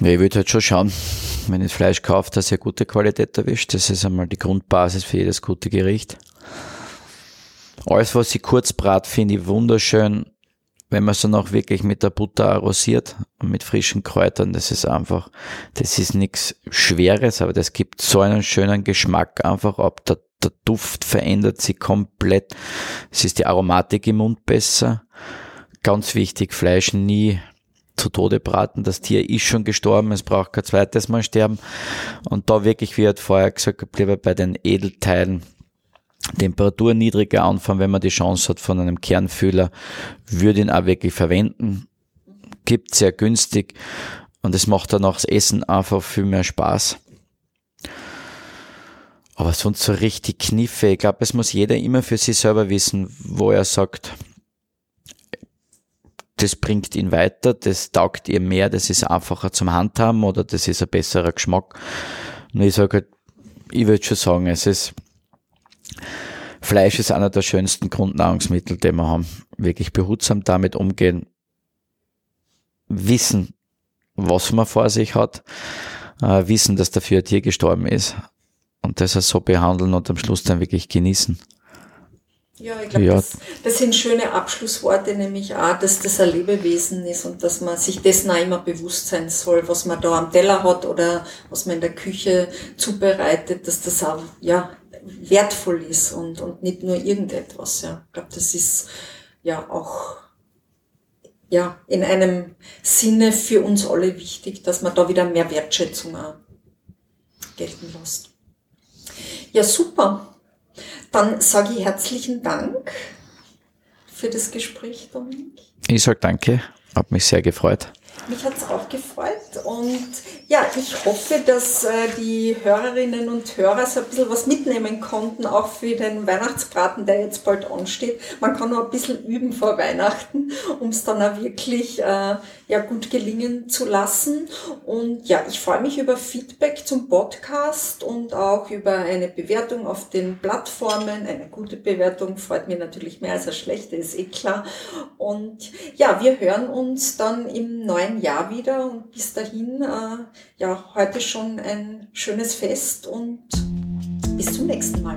Ja, ich würde halt schon schauen, wenn ich Fleisch kaufe, dass ihr gute Qualität erwischt. Das ist einmal die Grundbasis für jedes gute Gericht. Alles, was ich kurz brat, finde ich wunderschön. Wenn man so noch wirklich mit der Butter arrosiert und mit frischen Kräutern, das ist einfach, das ist nichts Schweres, aber das gibt so einen schönen Geschmack einfach ab. Der, der Duft verändert sich komplett. Es ist die Aromatik im Mund besser. Ganz wichtig, Fleisch nie zu Tode braten. Das Tier ist schon gestorben, es braucht kein zweites Mal sterben. Und da wirklich, wie hat vorher gesagt, lieber bei den Edelteilen Temperatur niedriger anfangen, wenn man die Chance hat von einem Kernfühler, würde ihn auch wirklich verwenden. Gibt sehr günstig und es macht dann auch das Essen einfach viel mehr Spaß. Aber sonst so richtig Kniffe. Ich glaube, es muss jeder immer für sich selber wissen, wo er sagt, das bringt ihn weiter, das taugt ihr mehr, das ist einfacher zum Handhaben oder das ist ein besserer Geschmack. Und ich sage halt, ich würde schon sagen, es ist Fleisch ist einer der schönsten Grundnahrungsmittel, die wir haben. Wirklich behutsam damit umgehen, wissen, was man vor sich hat, äh, wissen, dass dafür ein Tier gestorben ist und das so behandeln und am Schluss dann wirklich genießen. Ja, ich glaube, ja. das, das, sind schöne Abschlussworte, nämlich auch, dass das ein Lebewesen ist und dass man sich dessen auch immer bewusst sein soll, was man da am Teller hat oder was man in der Küche zubereitet, dass das auch ja, wertvoll ist und, und nicht nur irgendetwas. Ja. Ich glaube, das ist ja auch ja, in einem Sinne für uns alle wichtig, dass man da wieder mehr Wertschätzung auch gelten lässt. Ja, super. Dann sage ich herzlichen Dank für das Gespräch, Dominik. Ich sage danke, habe mich sehr gefreut. Mich hat es auch gefreut und ja, ich hoffe, dass äh, die Hörerinnen und Hörer so ein bisschen was mitnehmen konnten, auch für den Weihnachtsbraten, der jetzt bald ansteht. Man kann noch ein bisschen üben vor Weihnachten, um es dann auch wirklich äh, ja, gut gelingen zu lassen. Und ja, ich freue mich über Feedback zum Podcast und auch über eine Bewertung auf den Plattformen. Eine gute Bewertung freut mich natürlich mehr als eine schlechte, ist eh klar. Und ja, wir hören uns dann im neuen Jahr wieder und bis dahin, äh, ja, heute schon ein schönes Fest und bis zum nächsten Mal.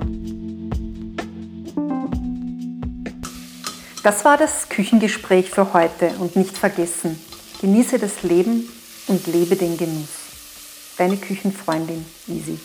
Das war das Küchengespräch für heute und nicht vergessen, genieße das Leben und lebe den Genuss. Deine Küchenfreundin Easy.